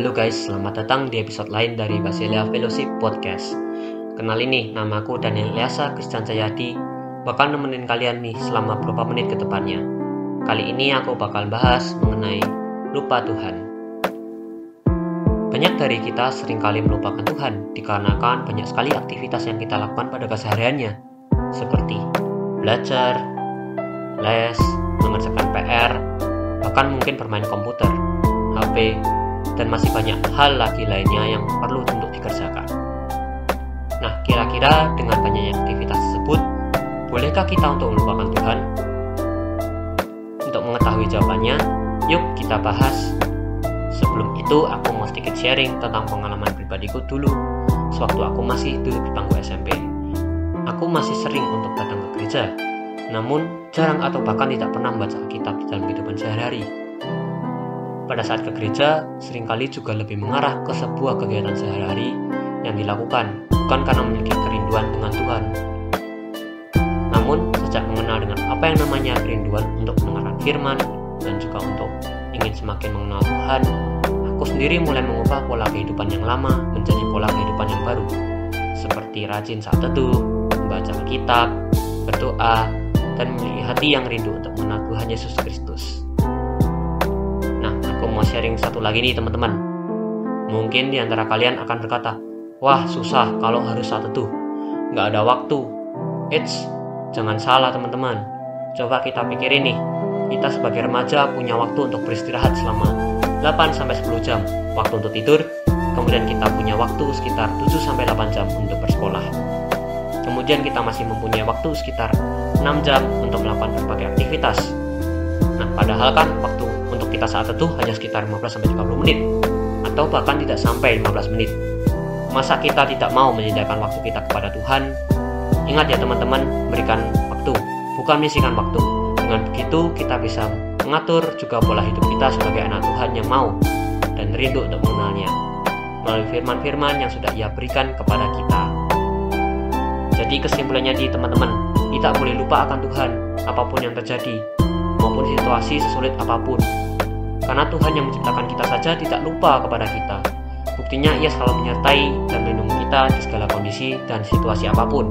Halo guys, selamat datang di episode lain dari Basilia Fellowship Podcast. Kenal ini, namaku Daniel Liasa Christian Jayadi, bakal nemenin kalian nih selama beberapa menit ke depannya. Kali ini aku bakal bahas mengenai lupa Tuhan. Banyak dari kita sering kali melupakan Tuhan dikarenakan banyak sekali aktivitas yang kita lakukan pada kesehariannya, seperti belajar, les, mengerjakan PR, bahkan mungkin bermain komputer, HP, dan masih banyak hal lagi lainnya yang perlu untuk dikerjakan. Nah, kira-kira dengan banyaknya aktivitas tersebut, bolehkah kita untuk melupakan Tuhan? Untuk mengetahui jawabannya, yuk kita bahas. Sebelum itu, aku mau sedikit sharing tentang pengalaman pribadiku dulu, sewaktu aku masih duduk di bangku SMP. Aku masih sering untuk datang ke gereja, namun jarang atau bahkan tidak pernah membaca Alkitab di dalam kehidupan sehari-hari pada saat ke gereja sering kali juga lebih mengarah ke sebuah kegiatan sehari-hari yang dilakukan, bukan karena memiliki kerinduan dengan Tuhan. Namun, sejak mengenal dengan apa yang namanya kerinduan untuk mendengarkan firman dan juga untuk ingin semakin mengenal Tuhan, aku sendiri mulai mengubah pola kehidupan yang lama menjadi pola kehidupan yang baru, seperti rajin saat teduh, membaca Alkitab, berdoa, dan memiliki hati yang rindu untuk mengenal Tuhan Yesus Kristus mau sharing satu lagi nih teman-teman. Mungkin di antara kalian akan berkata, Wah susah kalau harus saat itu. Nggak ada waktu. Eits, jangan salah teman-teman. Coba kita pikirin nih, kita sebagai remaja punya waktu untuk beristirahat selama 8-10 jam waktu untuk tidur, kemudian kita punya waktu sekitar 7-8 jam untuk bersekolah. Kemudian kita masih mempunyai waktu sekitar 6 jam untuk melakukan berbagai aktivitas. Nah, padahal kan waktu kita saat itu hanya sekitar 15-30 menit atau bahkan tidak sampai 15 menit. Masa kita tidak mau menyediakan waktu kita kepada Tuhan? Ingat ya teman-teman, berikan waktu, bukan menyisikan waktu. Dengan begitu kita bisa mengatur juga pola hidup kita sebagai anak Tuhan yang mau dan rindu untuk mengenalnya melalui firman-firman yang sudah ia berikan kepada kita. Jadi kesimpulannya di teman-teman, kita boleh lupa akan Tuhan apa pun yang terjadi maupun situasi sesulit apa pun karena Tuhan yang menciptakan kita saja tidak lupa kepada kita. Buktinya ia selalu menyertai dan melindungi kita di segala kondisi dan situasi apa pun.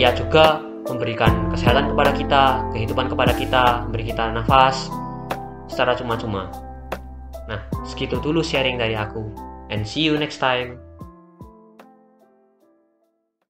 Ia juga memberikan kesehatan kepada kita, kehidupan kepada kita, memberi kita nafas secara cuma-cuma. Nah, segitu dulu sharing dari aku. And see you next time.